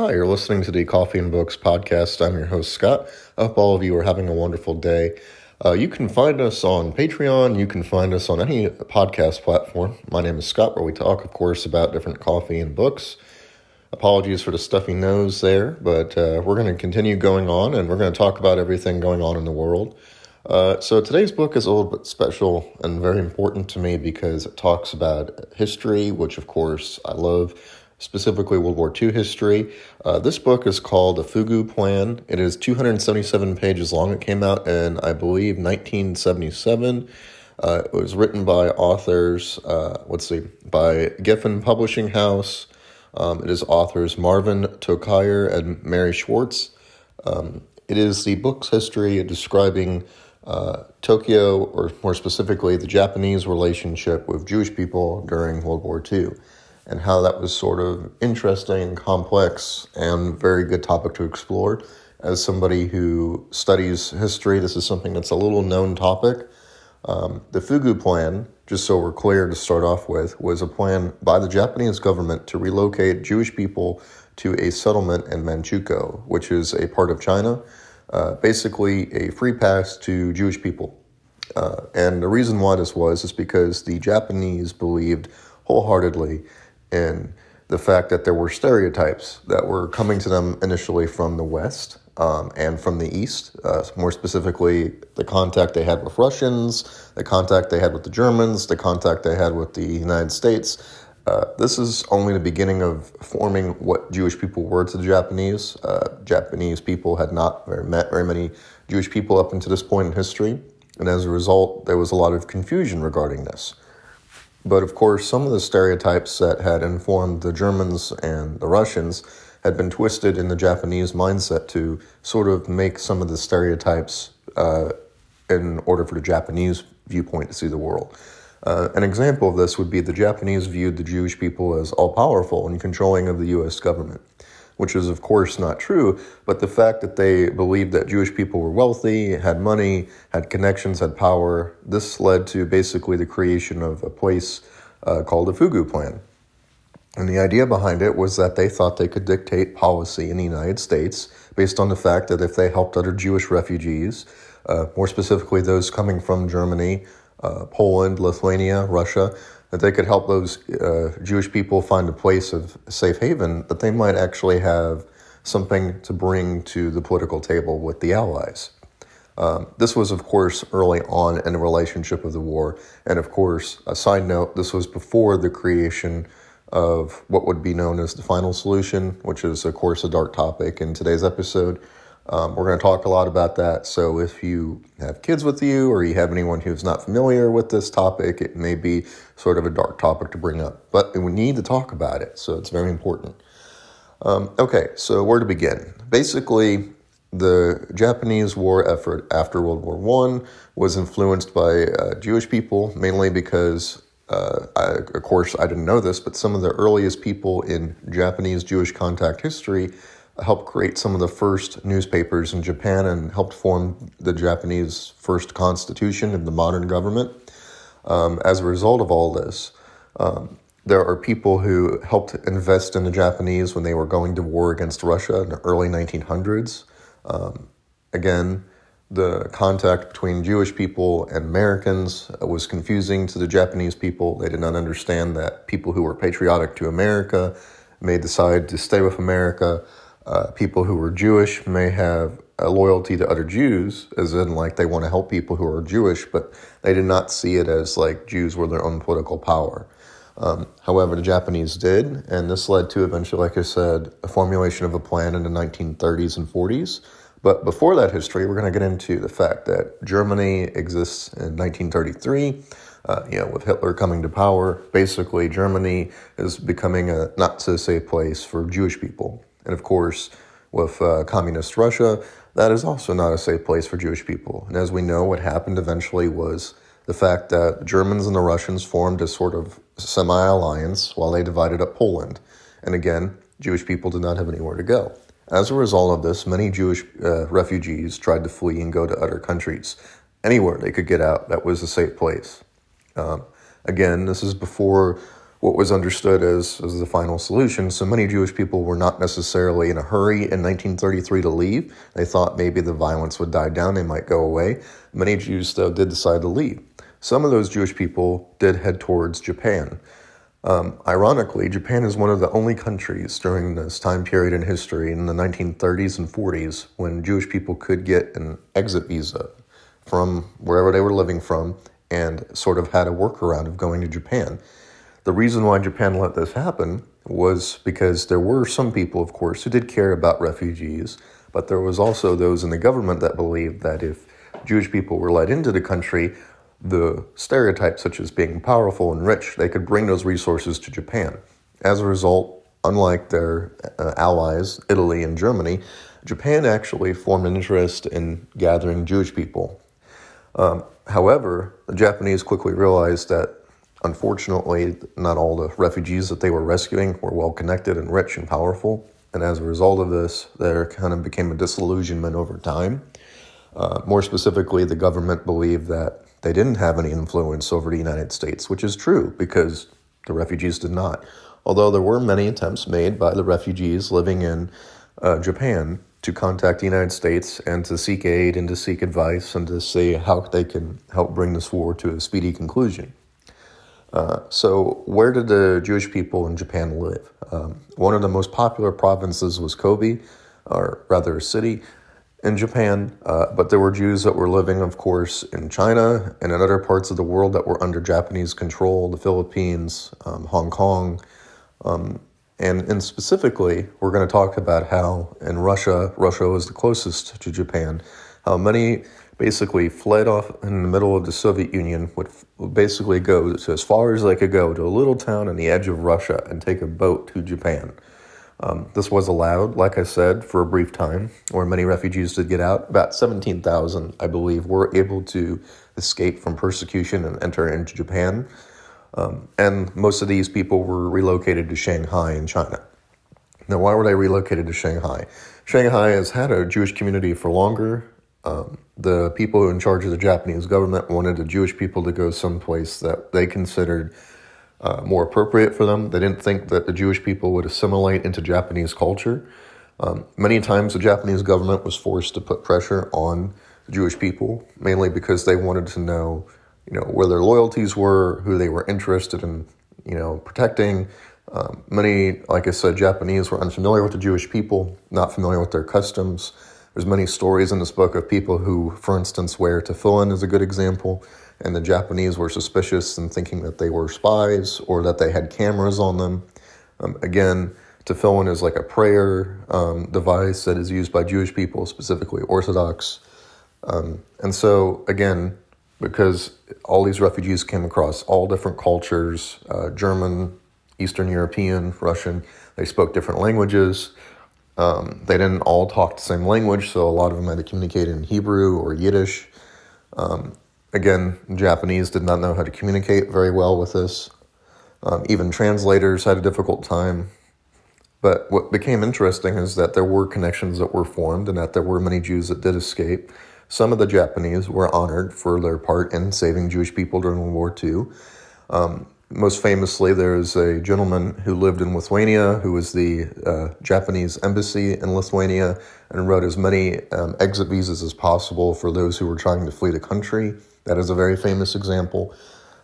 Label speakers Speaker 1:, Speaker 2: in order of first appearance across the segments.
Speaker 1: Hi, you're listening to the Coffee and Books podcast. I'm your host, Scott. I hope all of you are having a wonderful day. Uh, you can find us on Patreon. You can find us on any podcast platform. My name is Scott, where we talk, of course, about different coffee and books. Apologies for the stuffy nose there, but uh, we're going to continue going on and we're going to talk about everything going on in the world. Uh, so today's book is a little bit special and very important to me because it talks about history, which, of course, I love specifically World War II history. Uh, this book is called The Fugu Plan. It is 277 pages long. It came out in, I believe, 1977. Uh, it was written by authors, uh, let's see, by Gefen Publishing House. Um, it is authors Marvin Tokayer and Mary Swartz. Um, it is the book's history describing uh, Tokyo, or more specifically, the Japanese relationship with Jewish people during World War II and how that was sort of interesting, complex, and very good topic to explore. As somebody who studies history, this is something that's a little known topic. Um, the Fugu Plan, just so we're clear to start off with, was a plan by the Japanese government to relocate Jewish people to a settlement in Manchukuo, which is a part of China, uh, basically a free pass to Jewish people. Uh, and the reason why this was is because the Japanese believed wholeheartedly in the fact that there were stereotypes that were coming to them initially from the West um, and from the East, uh, more specifically, the contact they had with Russians, the contact they had with the Germans, the contact they had with the United States. Uh, this is only the beginning of forming what Jewish people were to the Japanese. Uh, Japanese people had not very, met very many Jewish people up until this point in history, and as a result, there was a lot of confusion regarding this. But of course, some of the stereotypes that had informed the Germans and the Russians had been twisted in the Japanese mindset to sort of make some of the stereotypes uh, in order for the Japanese viewpoint to see the world. Uh, an example of this would be the Japanese viewed the Jewish people as all powerful and controlling of the US government which is, of course, not true. But the fact that they believed that Jewish people were wealthy, had money, had connections, had power, this led to basically the creation of a place uh, called the Fugu Plan. And the idea behind it was that they thought they could dictate policy in the United States based on the fact that if they helped other Jewish refugees, uh, more specifically those coming from Germany, uh, Poland, Lithuania, Russia, that they could help those uh, Jewish people find a place of safe haven, that they might actually have something to bring to the political table with the Allies. Um, this was, of course, early on in the relationship of the war. And of course, a side note, this was before the creation of what would be known as the final solution, which is, of course, a dark topic in today's episode. Um, we're going to talk a lot about that. So if you have kids with you or you have anyone who's not familiar with this topic, it may be sort of a dark topic to bring up. But we need to talk about it, so it's very important. Um, okay, so where to begin? Basically, the Japanese war effort after World War I was influenced by uh, Jewish people, mainly because, uh, I, of course, I didn't know this, but some of the earliest people in Japanese Jewish contact history helped create some of the first newspapers in Japan and helped form the Japanese first constitution of the modern government. Um, as a result of all this, um, there are people who helped invest in the Japanese when they were going to war against Russia in the early 1900s. Um, again, the contact between Jewish people and Americans was confusing to the Japanese people. They did not understand that people who were patriotic to America may decide to stay with America uh, people who are Jewish may have a loyalty to other Jews, as in like they want to help people who are Jewish, but they did not see it as like Jews were their own political power. Um, however, the Japanese did, and this led to eventually, like I said, a formulation of a plan in the 1930s and 40s. But before that history, we're going to get into the fact that Germany exists in 1933. Uh, you know, with Hitler coming to power, basically Germany is becoming a not so safe place for Jewish people. And of course, with uh, communist Russia, that is also not a safe place for Jewish people. And as we know, what happened eventually was the fact that Germans and the Russians formed a sort of semi alliance while they divided up Poland. And again, Jewish people did not have anywhere to go. As a result of this, many Jewish uh, refugees tried to flee and go to other countries. Anywhere they could get out, that was a safe place. Um, again, this is before what was understood as, as the final solution. So many Jewish people were not necessarily in a hurry in 1933 to leave. They thought maybe the violence would die down, they might go away. Many Jews, though, did decide to leave. Some of those Jewish people did head towards Japan. Um, ironically, Japan is one of the only countries during this time period in history in the 1930s and 40s when Jewish people could get an exit visa from wherever they were living from and sort of had a workaround of going to Japan. The reason why Japan let this happen was because there were some people, of course, who did care about refugees, but there was also those in the government that believed that if Jewish people were let into the country, the stereotypes such as being powerful and rich, they could bring those resources to Japan. As a result, unlike their uh, allies, Italy and Germany, Japan actually formed an interest in gathering Jewish people. Um, however, the Japanese quickly realized that unfortunately, not all the refugees that they were rescuing were well connected and rich and powerful. And as a result of this, there kind of became a disillusionment over time. Uh, more specifically, the government believed that they didn't have any influence over the United States, which is true because the refugees did not. Although there were many attempts made by the refugees living in uh, Japan to contact the United States and to seek aid and to seek advice and to see how they can help bring this war to a speedy conclusion. Uh, so, where did the Jewish people in Japan live? Um, one of the most popular provinces was Kobe, or rather a city in Japan, uh, but there were Jews that were living, of course, in China and in other parts of the world that were under Japanese control, the Philippines, um, Hong Kong. Um, and, and specifically, we're going to talk about how in Russia, Russia was the closest to Japan, how many basically fled off in the middle of the Soviet Union, would basically go to as far as they could go to a little town on the edge of Russia and take a boat to Japan. Um, this was allowed, like I said, for a brief time, where many refugees did get out. About 17,000, I believe, were able to escape from persecution and enter into Japan. Um, and most of these people were relocated to Shanghai in China. Now, why were they relocated to Shanghai? Shanghai has had a Jewish community for longer. Um, the people in charge of the Japanese government wanted the Jewish people to go someplace that they considered uh, more appropriate for them. They didn't think that the Jewish people would assimilate into Japanese culture. Um, many times, the Japanese government was forced to put pressure on the Jewish people, mainly because they wanted to know, you know, where their loyalties were, who they were interested in, you know, protecting. Um, many, like I said, Japanese were unfamiliar with the Jewish people, not familiar with their customs. There's many stories in this book of people who, for instance, wear tefillin is a good example and the Japanese were suspicious and thinking that they were spies or that they had cameras on them. Um, again, tefillin is like a prayer um, device that is used by Jewish people, specifically Orthodox. Um, and so, again, because all these refugees came across all different cultures uh, German, Eastern European, Russian, they spoke different languages. Um, they didn't all talk the same language, so a lot of them had to communicate in Hebrew or Yiddish. Um, Again, Japanese did not know how to communicate very well with this. Um, even translators had a difficult time. But what became interesting is that there were connections that were formed and that there were many Jews that did escape. Some of the Japanese were honored for their part in saving Jewish people during World War II. Um, most famously, there's a gentleman who lived in Lithuania who was the uh, Japanese embassy in Lithuania and wrote as many um, exit visas as possible for those who were trying to flee the country. That is a very famous example.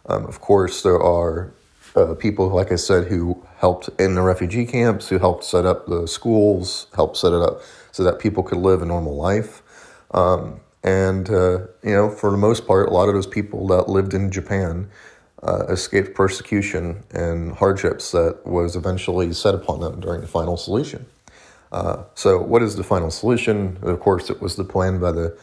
Speaker 1: Um, of course, there are uh, people, like I said, who helped in the refugee camps, who helped set up the schools, helped set it up so that people could live a normal life. Um, and, uh, you know, for the most part, a lot of those people that lived in Japan uh, escaped persecution and hardships that was eventually set upon them during the final solution. Uh, so, what is the final solution? Of course, it was the plan by the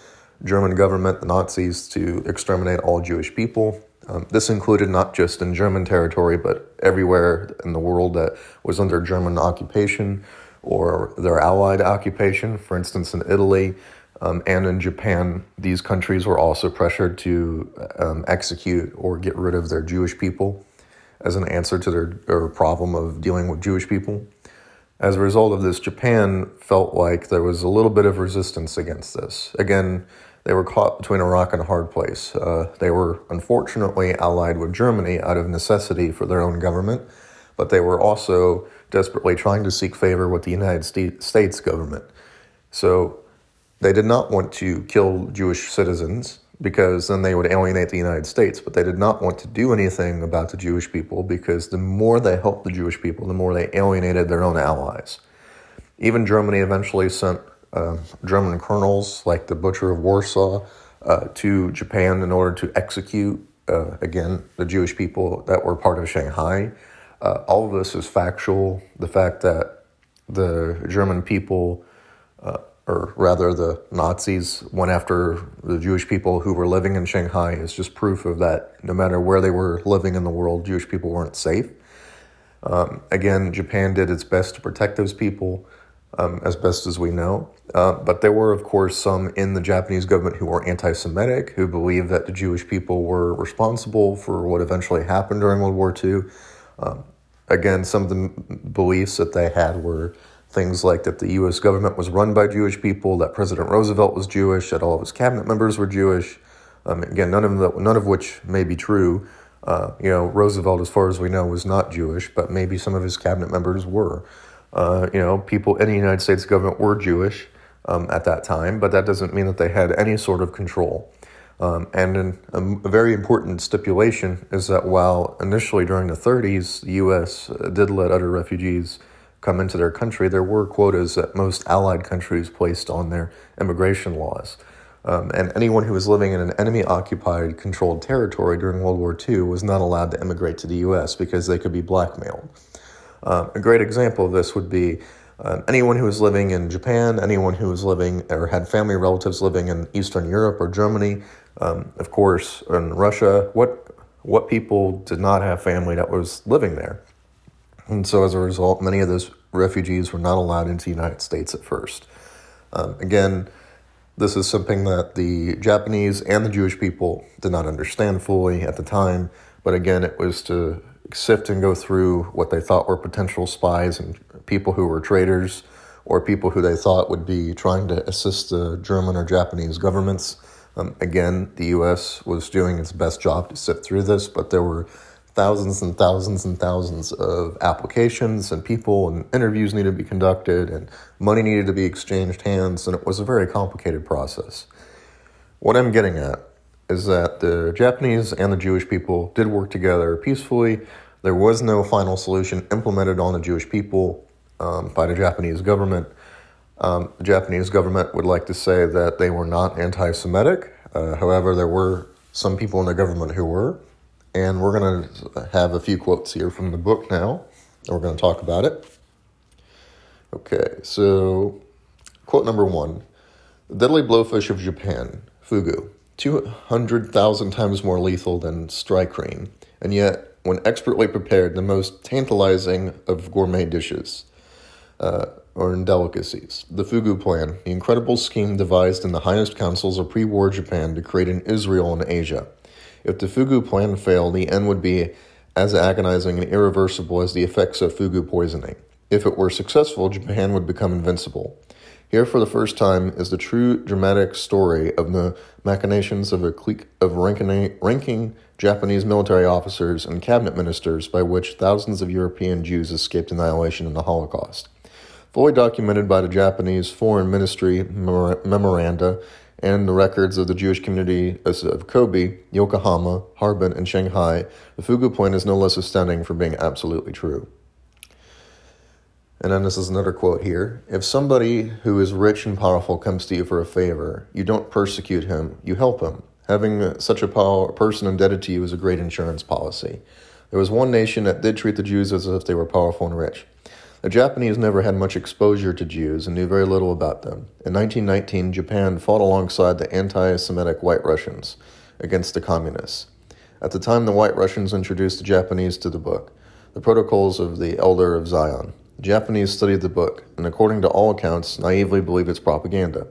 Speaker 1: German government, the Nazis, to exterminate all Jewish people. Um, this included not just in German territory, but everywhere in the world that was under German occupation or their allied occupation. For instance, in Italy um, and in Japan, these countries were also pressured to um, execute or get rid of their Jewish people as an answer to their, their problem of dealing with Jewish people. As a result of this, Japan felt like there was a little bit of resistance against this. Again, they were caught between a rock and a hard place. Uh, they were unfortunately allied with Germany out of necessity for their own government, but they were also desperately trying to seek favor with the United States government. So they did not want to kill Jewish citizens because then they would alienate the United States, but they did not want to do anything about the Jewish people because the more they helped the Jewish people, the more they alienated their own allies. Even Germany eventually sent uh, German colonels like the Butcher of Warsaw uh, to Japan in order to execute, uh, again, the Jewish people that were part of Shanghai. Uh, all of this is factual. The fact that the German people, uh, or rather the Nazis, went after the Jewish people who were living in Shanghai is just proof of that no matter where they were living in the world, Jewish people weren't safe. Um, again, Japan did its best to protect those people um, as best as we know. Uh, but there were, of course, some in the Japanese government who were anti Semitic, who believed that the Jewish people were responsible for what eventually happened during World War II. Um, again, some of the beliefs that they had were things like that the U.S. government was run by Jewish people, that President Roosevelt was Jewish, that all of his cabinet members were Jewish. Um, again, none of the, none of which may be true. Uh, you know, Roosevelt, as far as we know, was not Jewish, but maybe some of his cabinet members were. Uh, you know, people in the United States government were Jewish um, at that time, but that doesn't mean that they had any sort of control. Um, and an, a, a, very important stipulation is that while initially during the 30s, the U.S. Uh, did let other refugees come into their country, there were quotas that most allied countries placed on their immigration laws. Um, and anyone who was living in an enemy occupied controlled territory during World War II was not allowed to immigrate to the U.S. because they could be blackmailed. Uh, a great example of this would be uh, anyone who was living in Japan, anyone who was living or had family relatives living in Eastern Europe or Germany, um, of course, in Russia. What what people did not have family that was living there, and so as a result, many of those refugees were not allowed into the United States at first. Um, again, this is something that the Japanese and the Jewish people did not understand fully at the time. But again, it was to sift and go through what they thought were potential spies and people who were traitors or people who they thought would be trying to assist the German or Japanese governments. Um, again, the U.S. was doing its best job to sift through this, but there were thousands and thousands and thousands of applications and people and interviews needed to be conducted and money needed to be exchanged hands, and it was a very complicated process. What I'm getting at is that the Japanese and the Jewish people did work together peacefully. There was no final solution implemented on the Jewish people um, by the Japanese government. Um, the Japanese government would like to say that they were not anti Semitic. Uh, however, there were some people in the government who were. And we're going to have a few quotes here from the book now. And we're going to talk about it. Okay, so quote number one The deadly blowfish of Japan, fugu. 200,000 times more lethal than strychnine, and yet, when expertly prepared, the most tantalizing of gourmet dishes uh, or delicacies. The Fugu Plan, the incredible scheme devised in the highest councils of pre war Japan to create an Israel in Asia. If the Fugu Plan failed, the end would be as agonizing and irreversible as the effects of Fugu poisoning. If it were successful, Japan would become invincible. Here, for the first time, is the true dramatic story of the machinations of a clique of ranking, Japanese military officers and cabinet ministers by which thousands of European Jews escaped annihilation in the Holocaust. Fully documented by the Japanese Foreign Ministry memoranda and the records of the Jewish community of Kobe, Yokohama, Harbin, and Shanghai, the Fugu point is no less astounding for being absolutely true. And then this is another quote here. If somebody who is rich and powerful comes to you for a favor, you don't persecute him, you help him. Having such a power, person indebted to you is a great insurance policy. There was one nation that did treat the Jews as if they were powerful and rich. The Japanese never had much exposure to Jews and knew very little about them. In 1919, Japan fought alongside the anti Semitic White Russians against the Communists. At the time, the White Russians introduced the Japanese to the book, The Protocols of the Elder of Zion. Japanese studied the book, and according to all accounts, naively believed its propaganda.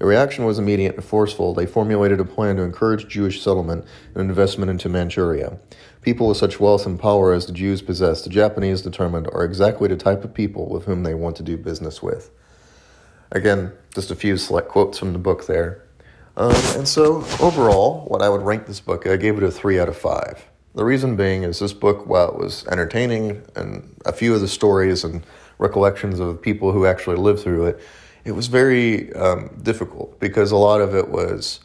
Speaker 1: The reaction was immediate and forceful. They formulated a plan to encourage Jewish settlement and investment into Manchuria. People with such wealth and power as the Jews possessed, the Japanese determined, are exactly the type of people with whom they want to do business with. Again, just a few select quotes from the book there. Um, and so, overall, what I would rank this book, I gave it a 3 out of 5. The reason being is this book, while it was entertaining and a few of the stories and recollections of people who actually lived through it, it was very um, difficult because a lot of it was,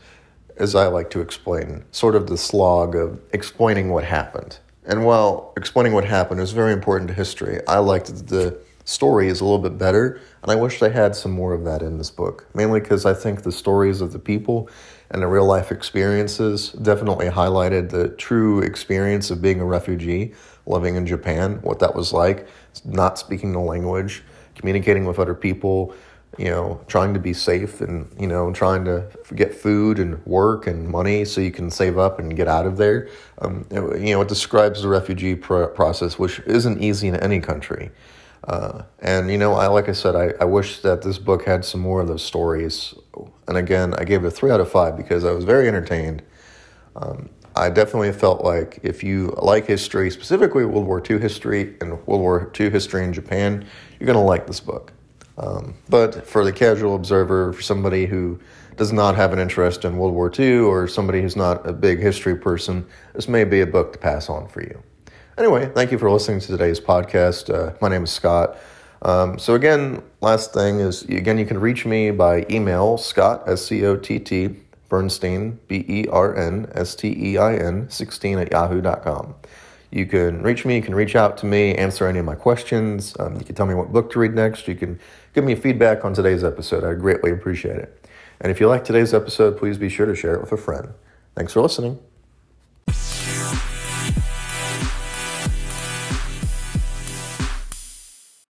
Speaker 1: as I like to explain, sort of the slog of explaining what happened. And while explaining what happened is very important to history, I liked the story is a little bit better, and I wish they had some more of that in this book. Mainly because I think the stories of the people and the real life experiences definitely highlighted the true experience of being a refugee living in Japan, what that was like, not speaking the language, communicating with other people, you know, trying to be safe and, you know, trying to get food and work and money so you can save up and get out of there. Um, it, you know, it describes the refugee process, which isn't easy in any country. Uh, and, you know, I, like I said, I, I wish that this book had some more of those stories. And again, I gave it a three out of five because I was very entertained. Um, I definitely felt like if you like history, specifically World War II history and World War II history in Japan, you're going to like this book. Um, but for the casual observer, for somebody who does not have an interest in World War II or somebody who's not a big history person, this may be a book to pass on for you. Anyway, thank you for listening to today's podcast. Uh, my name is Scott. Um, so, again, last thing is, again, you can reach me by email, Scott, S C O T T, Bernstein, B E R N S T E I N, 16 at yahoo.com. You can reach me, you can reach out to me, answer any of my questions. Um, you can tell me what book to read next. You can give me feedback on today's episode. I greatly appreciate it. And if you like today's episode, please be sure to share it with a friend. Thanks for listening.